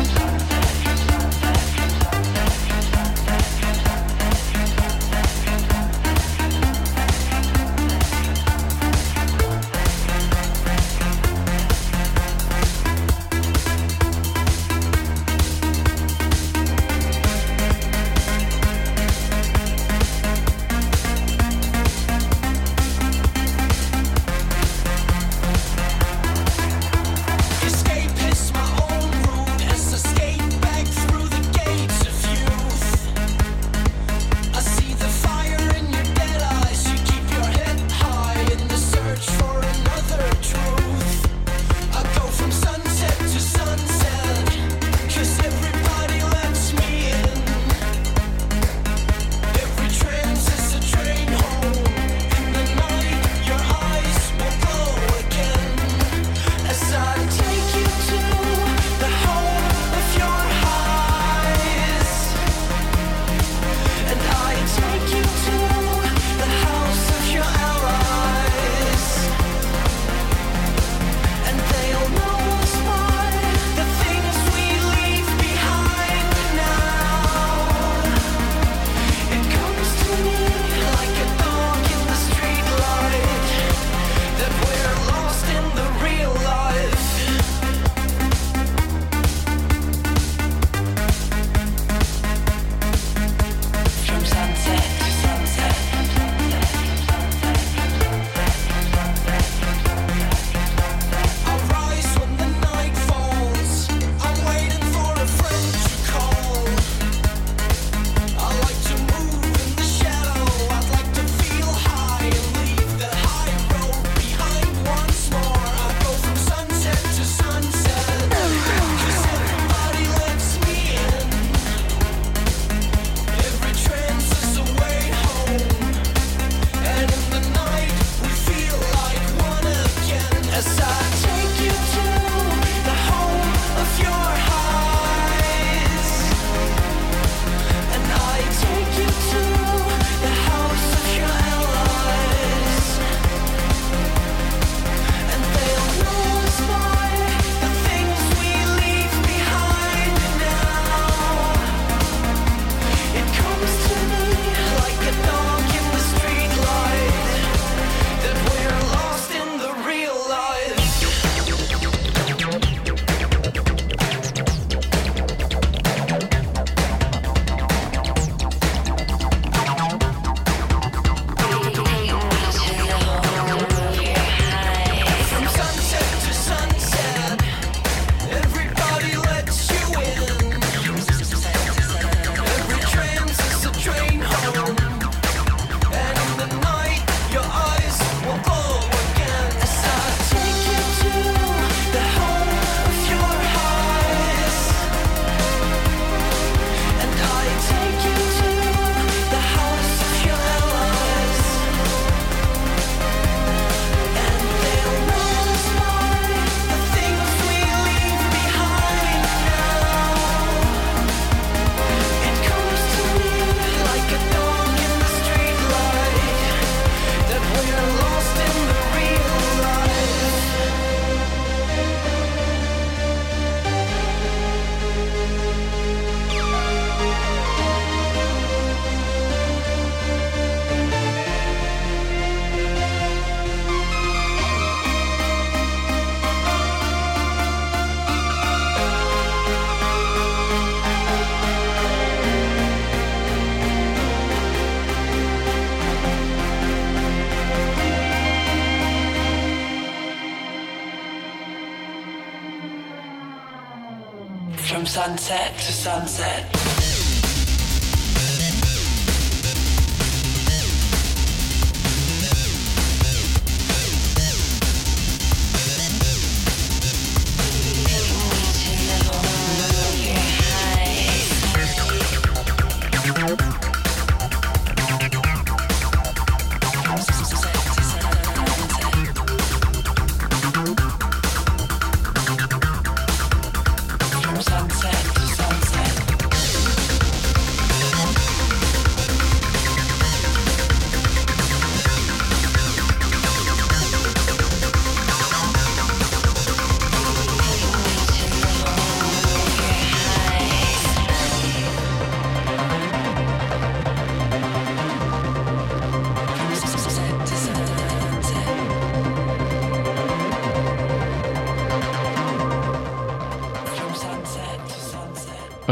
Sunset to sunset.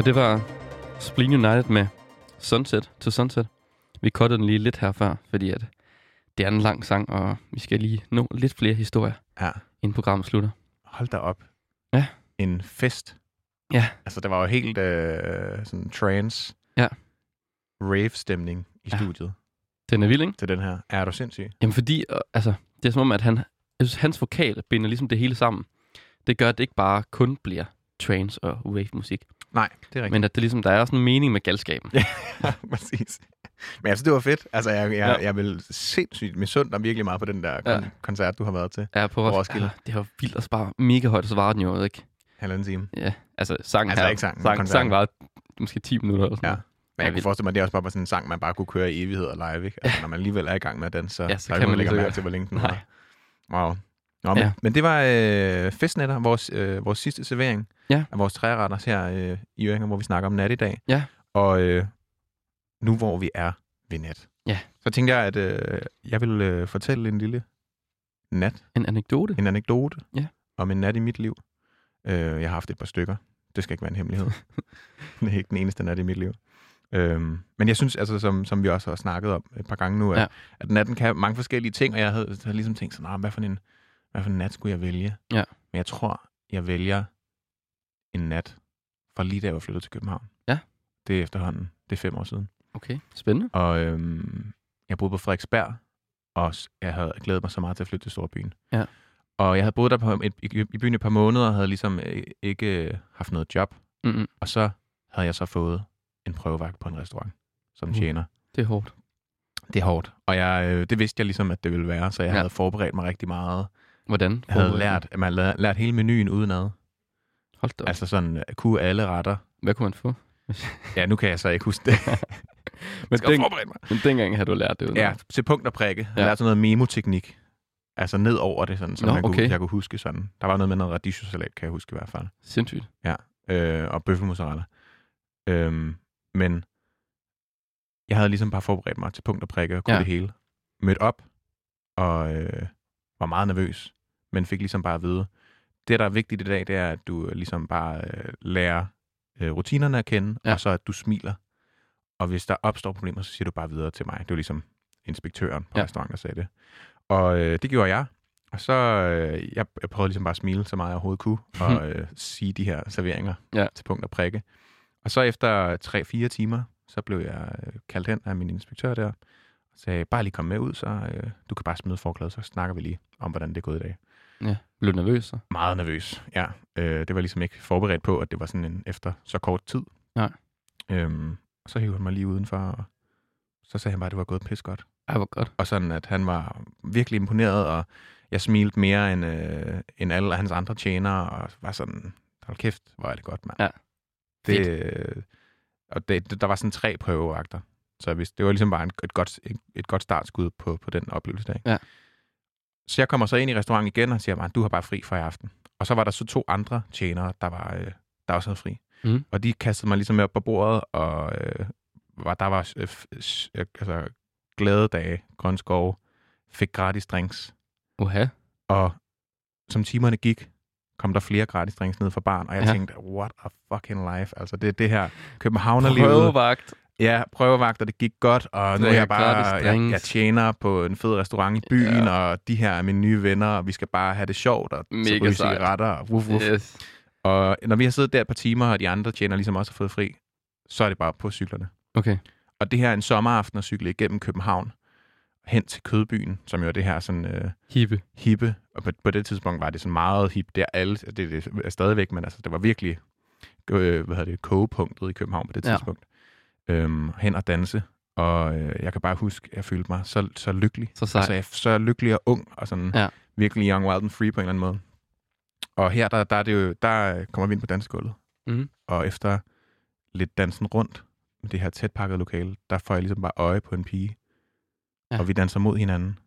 Det var Spleen United med Sunset to Sunset. Vi cuttede den lige lidt her før, fordi at det er en lang sang, og vi skal lige nå lidt flere historier, Ja. inden programmet slutter. Hold da op. Ja. En fest. Ja. Altså, det var jo helt øh, sådan trance. Ja. Rave-stemning i Ja. studiet Den er vild, ikke? til den her. Er du sindssyg? Jamen fordi, øh, altså, det er som om, at han, jeg synes, hans vokal binder ligesom det hele sammen. Det gør, at det ikke bare kun bliver trance og wave-musik, Nej, det er rigtigt. men at det ligesom, der er også en mening med galskaben. (laughs) Ja, præcis. Men jeg synes, det var fedt. Altså, jeg, jeg, Ja. ja. jeg vil sindssygt misund dig virkelig meget på den der kon- Ja. koncert, du har været til. Ja, på Roskilde. Roskilde. Det var vildt at spare mega højt, og så var den jo, ikke? Halvanden time. Ja, altså sangen Altså her, ikke sangen, sang, sang var måske 10 minutter eller sådan Ja. Men Ja, jeg kan forestille mig, at det også bare var sådan en sang, man bare kunne køre i evigheder live. Ikke? Altså, når man alligevel er i gang med den, så, Ja, så der kan ikke man lægger mærke til, hvor længe den var. Wow. Nå, men, Ja. ja. men det var øh, festnetter, vores, øh, vores sidste servering Ja. af vores træretter her øh, i Øringer, hvor vi snakker om nat i dag. Ja. Og øh, nu hvor vi er ved nat, Ja. så tænkte jeg, at øh, jeg vil øh, fortælle en lille nat, En anekdote. en anekdote Ja. om en nat i mit liv. Øh, jeg har haft et par stykker. Det skal ikke være en hemmelighed. (laughs) det er ikke den eneste nat i mit liv. Øhm, men jeg synes, altså, som, som vi også har snakket om et par gange nu, at, Ja. at natten kan mange forskellige ting, og jeg havde, havde ligesom tænkt sådan, "Nå, hvad for, en, hvad for en nat skulle jeg vælge? Ja. Men jeg tror, jeg vælger en nat fra lige da jeg var flyttet til København. Ja. Det er efterhånden. Det er fem år siden. Okay, spændende. Og øhm, jeg boede på Frederiksberg, og jeg havde glædet mig så meget til at flytte til Storbyen. Ja. Og jeg havde boet der på et, i, i byen et par måneder, og havde ligesom øh, ikke øh, haft noget job. Mm-mm. Og så havde jeg så fået en prøvevagt på en restaurant som Uh. tjener. Det er hårdt. Det er hårdt. Og jeg, øh, det vidste jeg ligesom, at det ville være, så jeg Ja. havde forberedt mig rigtig meget. Hvordan? Jeg havde lært, at man havde lært hele menuen udenad. Hold da. Altså sådan, at kunne alle retter. Hvad kunne man få? Ja, nu kan jeg så ikke huske det. (laughs) Men, den, forberede mig. men dengang havde du lært det. Ja, til punkt og prikke. Jeg Ja. ja. lærte sådan noget memoteknik. Altså ned over det, sådan, så Nå, man kunne, okay. jeg kunne huske sådan. Der var noget med noget radicchiosalat, kan jeg huske i hvert fald. Sindssygt. Øh, og bøffelmozzarella. Øhm, men jeg havde ligesom bare forberedt mig til punkt og prikke og kunne Ja. ja. det hele. Mødt op og øh, var meget nervøs, men fik ligesom bare at vide, det der er vigtigt i dag, det er, at du ligesom bare øh, lærer øh, rutinerne at kende, Ja. og så at du smiler. Og hvis der opstår problemer, så siger du bare videre til mig. Det var ligesom inspektøren på Ja. ja. restauranten, der sagde det. Og øh, det gjorde jeg. Og så, øh, jeg, jeg prøvede ligesom bare at smile så meget jeg overhovedet kunne, og øh, sige de her serveringer Ja. til punkt og prikke. Og så efter 3-4 timer, så blev jeg øh, kaldt hen af min inspektør der, og sagde, bare lige kom med ud, så øh, du kan bare smide forklædet, så snakker vi lige om, hvordan det er gået i dag. Ja. Blev du nervøs så? Meget nervøs, ja. Øh, det var ligesom ikke forberedt på, at det var sådan en efter så kort tid. Nej. Øhm, og så hævde han mig lige udenfor, og så sagde han bare, at det var gået pis godt. Ej, hvor godt. Og sådan, at han var virkelig imponeret, og jeg smilte mere end, øh, end alle hans andre tjenere, og var sådan, hold kæft, hvor er det godt, mand. Ja. Det, øh, og det, der var sådan tre prøvevagter, så jeg vidste, det var ligesom bare en, et, godt, et, et godt startskud på, på den oplevelse. Ikke? Ja. Så jeg kommer så ind i restauranten igen og siger, at du har bare fri for i aften. Og så var der så to andre tjenere, der, var, øh, der også havde fri. Mhm. Og de kastede mig ligesom med op på bordet, og øh, var, der var øh, øh, altså, glade dage, grøn skov, fik gratis drinks. Uha. Og som timerne gik, kom der flere gratis drinks ned for barn, og jeg ja. tænkte, what a fucking life. Altså, det er det her københavnerlivet. Prøvevagt. Ja, prøvevagter, det gik godt, og nu er jeg bare, jeg, jeg tjener på en fed restaurant i byen, Ja. og de her er mine nye venner, og vi skal bare have det sjovt, og Mega så ryge sejt. cigaretter, og wuff, wuff. Yes. Og når vi har siddet der et par timer, og de andre tjener ligesom også har fået fri, så er det bare på cyklerne. Okay. Og det her er en sommeraften at cykle igennem København, hen til Kødbyen, som jo er det her sådan øh, Hippe. hippe, og på, på det tidspunkt var det sådan meget hip, der alle, det, det er stadigvæk, men altså, det var virkelig, øh, hvad hedder det, kogepunktet i København på det Ja. Øhm, hen og danse, og øh, jeg kan bare huske, at jeg følte mig så, så lykkelig. Så sej. Altså, jeg så lykkelig og ung, og sådan Ja. virkelig young, wild and free på en eller anden måde. Og her, der, der, er det jo, der kommer vi ind på dansegulvet, Mhm. og efter lidt dansen rundt med det her tætpakkede lokale, der får jeg ligesom bare øje på en pige, Ja. og vi danser mod hinanden.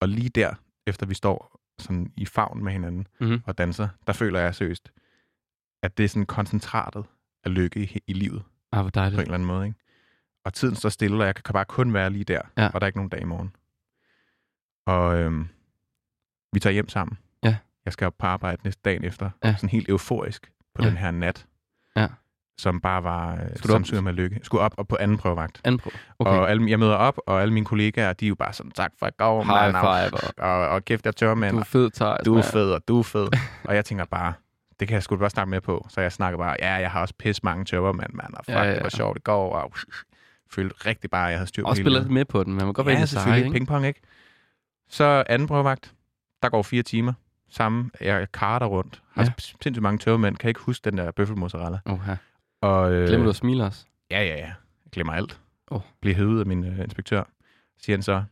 Og lige der, efter vi står sådan i favn med hinanden Mhm. og danser, der føler jeg seriøst, at det er sådan koncentratet af lykke i, i livet Ah, hvor på en dejligt. eller anden måde. Ikke? Og tiden står stille, og jeg kan bare kun være lige der, Ja. og der er ikke nogen dag i morgen. Og øhm, vi tager hjem sammen. Ja. Jeg skal op på arbejde næste dagen efter. Ja. Sådan helt euforisk på Ja. den her nat. Ja. Som bare var øh, samtidig med lykke. Skulle op og på anden prøvevagt. Anden prøve. Okay. Og alle, jeg møder op, og alle mine kollegaer, de er jo bare sådan, tak for at gå, High five, og, og, og kæft, jeg tør, mand. Du er fed, Thijs. Du er fed, og du er fed. og jeg tænker bare, det kan jeg sgu bare snakke med på. Så jeg snakker bare, ja, jeg har også pisse mange tømmer, mand, mand, og fuck, Ja, ja, det var sjovt i går, og følte rigtig bare, at jeg havde styr på Og hele spiller livet. lidt med på den. Man må godt være ja, sej, selvfølgelig. ikke? Pingpong, ikke? Så anden prøvevagt, der går fire timer. Samme, jeg karter rundt. Har Ja. sindssygt mange tørmænd. Kan ikke huske den der bøffelmozzarella. Oha. Og, øh, Glemmer du at smile også? Ja, ja, ja. Jeg glemmer alt. Oh. Bliver hævet af min øh, inspektør. Siger han så,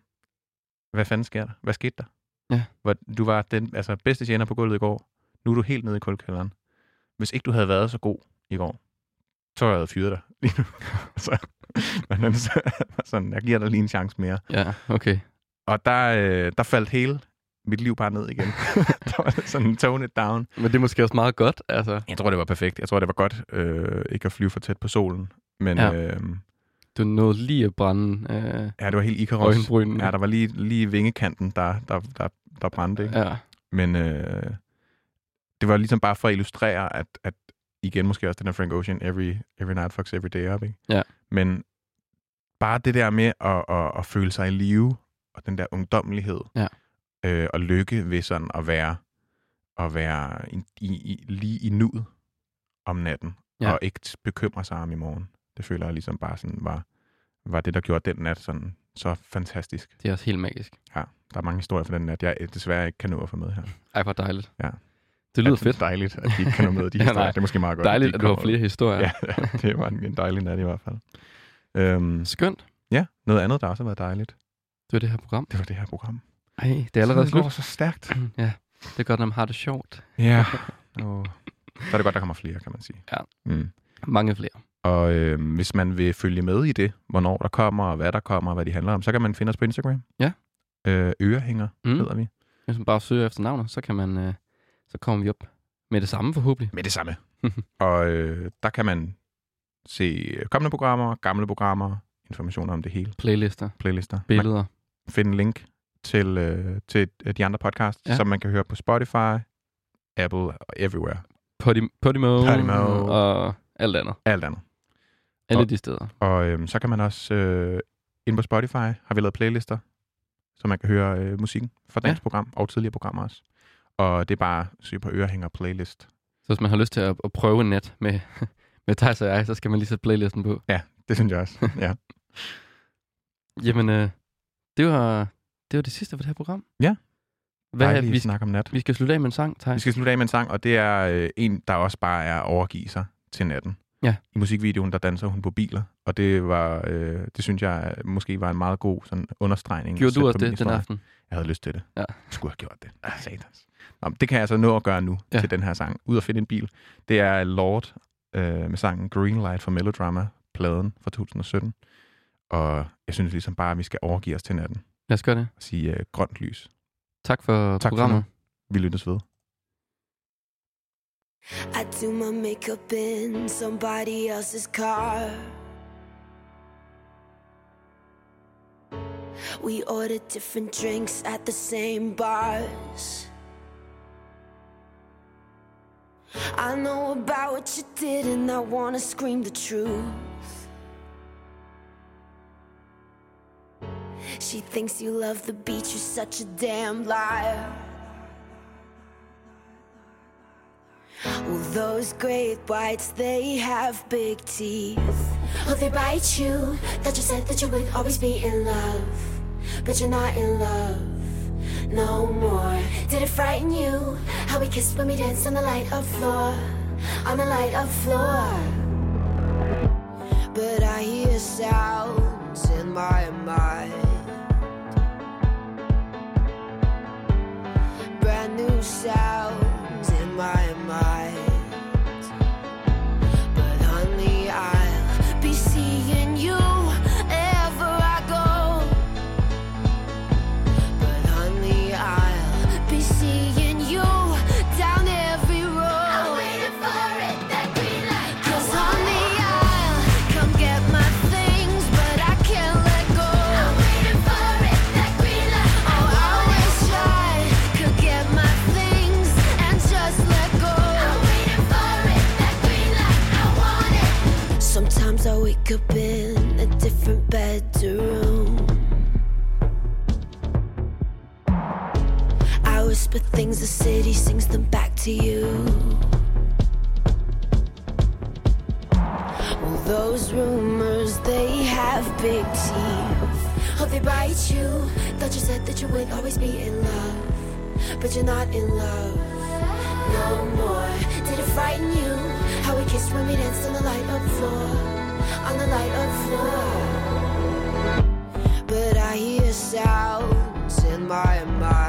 hvad fanden sker der? Hvad skete der? Ja. Hvor, du var den altså, bedste tjener på gulvet i går. Nu er du helt nede i kulkælderen. Hvis ikke du havde været så god i går, så havde jeg fyret dig (laughs) lige nu. så, men så- sådan, jeg giver dig lige en chance mere. Ja, okay. Og der, øh, der faldt hele mit liv bare ned igen. (laughs) der var sådan tone it down. Men det er måske også meget godt, altså. Jeg tror, det var perfekt. Jeg tror, det var godt øh, ikke at flyve for tæt på solen. Men Ja. øh, Du nåede lige at brænde øh, ja, det var helt øjenbrynene. Ja, der var lige, lige vingekanten, der, der, der, der brændte. Ikke? Ja. Men øh, det var ligesom bare for at illustrere, at, at igen måske også den her Frank Ocean, every, every night fucks every day up. Ikke? Ja. Men bare det der med at, at, at føle sig i live, og den der ungdommelighed, Ja. øh, og lykke ved sådan at være, at være i, i, lige i nuet om natten, Ja. ja. og ikke bekymre sig om i morgen. Det føler jeg ligesom bare sådan var, var det, der gjorde den nat sådan så fantastisk. Det er også helt magisk. Ja, der er mange historier fra den nat, jeg desværre ikke kan nå at få med her. Ej, hvor dejligt. Ja. Det lyder Ja, fedt. dejligt, at de ikke kan nå med de (laughs) Ja, historier. Det er måske meget godt. Dejligt, de at du har flere historier. (laughs) Ja, det var en, en dejlig nat i hvert fald. Øhm, Skønt. ja, noget andet, der også har været dejligt, Det var det her program. det var det her program. Ej, det er allerede det slut. går så stærkt. (clears throat) Ja, det er godt, når man har det sjovt. Ja. (laughs) Og så er det godt, der kommer flere, kan man sige. Ja. Mm. Mange flere. Og øh, hvis man vil følge med i det, hvornår der kommer, og hvad der kommer, og hvad de handler om, så kan man finde os på Instagram. Ja. Øh, ørehænger mm. hedder vi. Hvis man bare søger efter navnet, så kan man, øh, så kommer vi op med det samme forhåbentlig. Med det samme. (laughs) og øh, der kan man se kommende programmer, gamle programmer, informationer om det hele, Playlister, playlister. Billeder. kan finde en link til, øh, til de andre podcasts, Ja. som man kan høre på Spotify, Apple og everywhere. Podimo, Podimo, Podimo. og alt andet. Alt andet. Alle Og- de steder. Og øh, så kan man også, øh, ind på Spotify, har vi lavet playlister, så man kan høre øh, musikken fra dagens ja. program, og tidligere programmer også. Og det er bare søg på ørehænger playlist. Så hvis man har lyst til at, at prøve en net med, (laughs) med Thijs og jeg, så skal man lige sætte playlisten på. Det synes jeg også. (laughs) ja. Jamen, øh, det, var, det var det sidste for det her program. Ja. Hvad, Dejlig vi, snak om nat. vi skal slutte af med en sang, Vi Thijs. skal slutte af med en sang, og det er øh, en, der også bare er at overgive sig til natten. Ja. I musikvideoen, der danser hun på biler, og det var, øh, det synes jeg øh, måske var en meget god sådan, understregning. Gjorde du også det den aften? Jeg havde lyst til det. Ja. Jeg skulle have gjort det. Ah, satans. Nå, det kan jeg altså nå at gøre nu Ja. til den her sang. Ud at finde en bil. Det er Lord øh, med sangen Greenlight fra Melodrama, pladen fra 2017. Og jeg synes ligesom bare, at vi skal overgive os til natten Lad os gøre det. og sige øh, grønt lys. Tak for Tak for programmet. nu. Vi lyttes ved. I do my makeup in somebody else's car. We order different drinks at the same bars. I know about what you did, and I wanna scream the truth. She thinks you love the beach, you're such a damn liar. Well, those great whites, they have big teeth. Oh, they bite you. That you said that you would always be in love. But you're not in love no more. Did it frighten you? How we kissed when we danced on the light of floor. On the light of floor. But I hear sounds in my mind. Brand new sounds in my mind. Whisper things, the city sings them back to you. Well, those rumors, they have big teeth. Oh, they bite you. Thought you said that you would always be in love. But you're not in love no more. Did it frighten you? How we kissed when we danced on the light of floor. On the light of floor. But I hear sounds in my mind.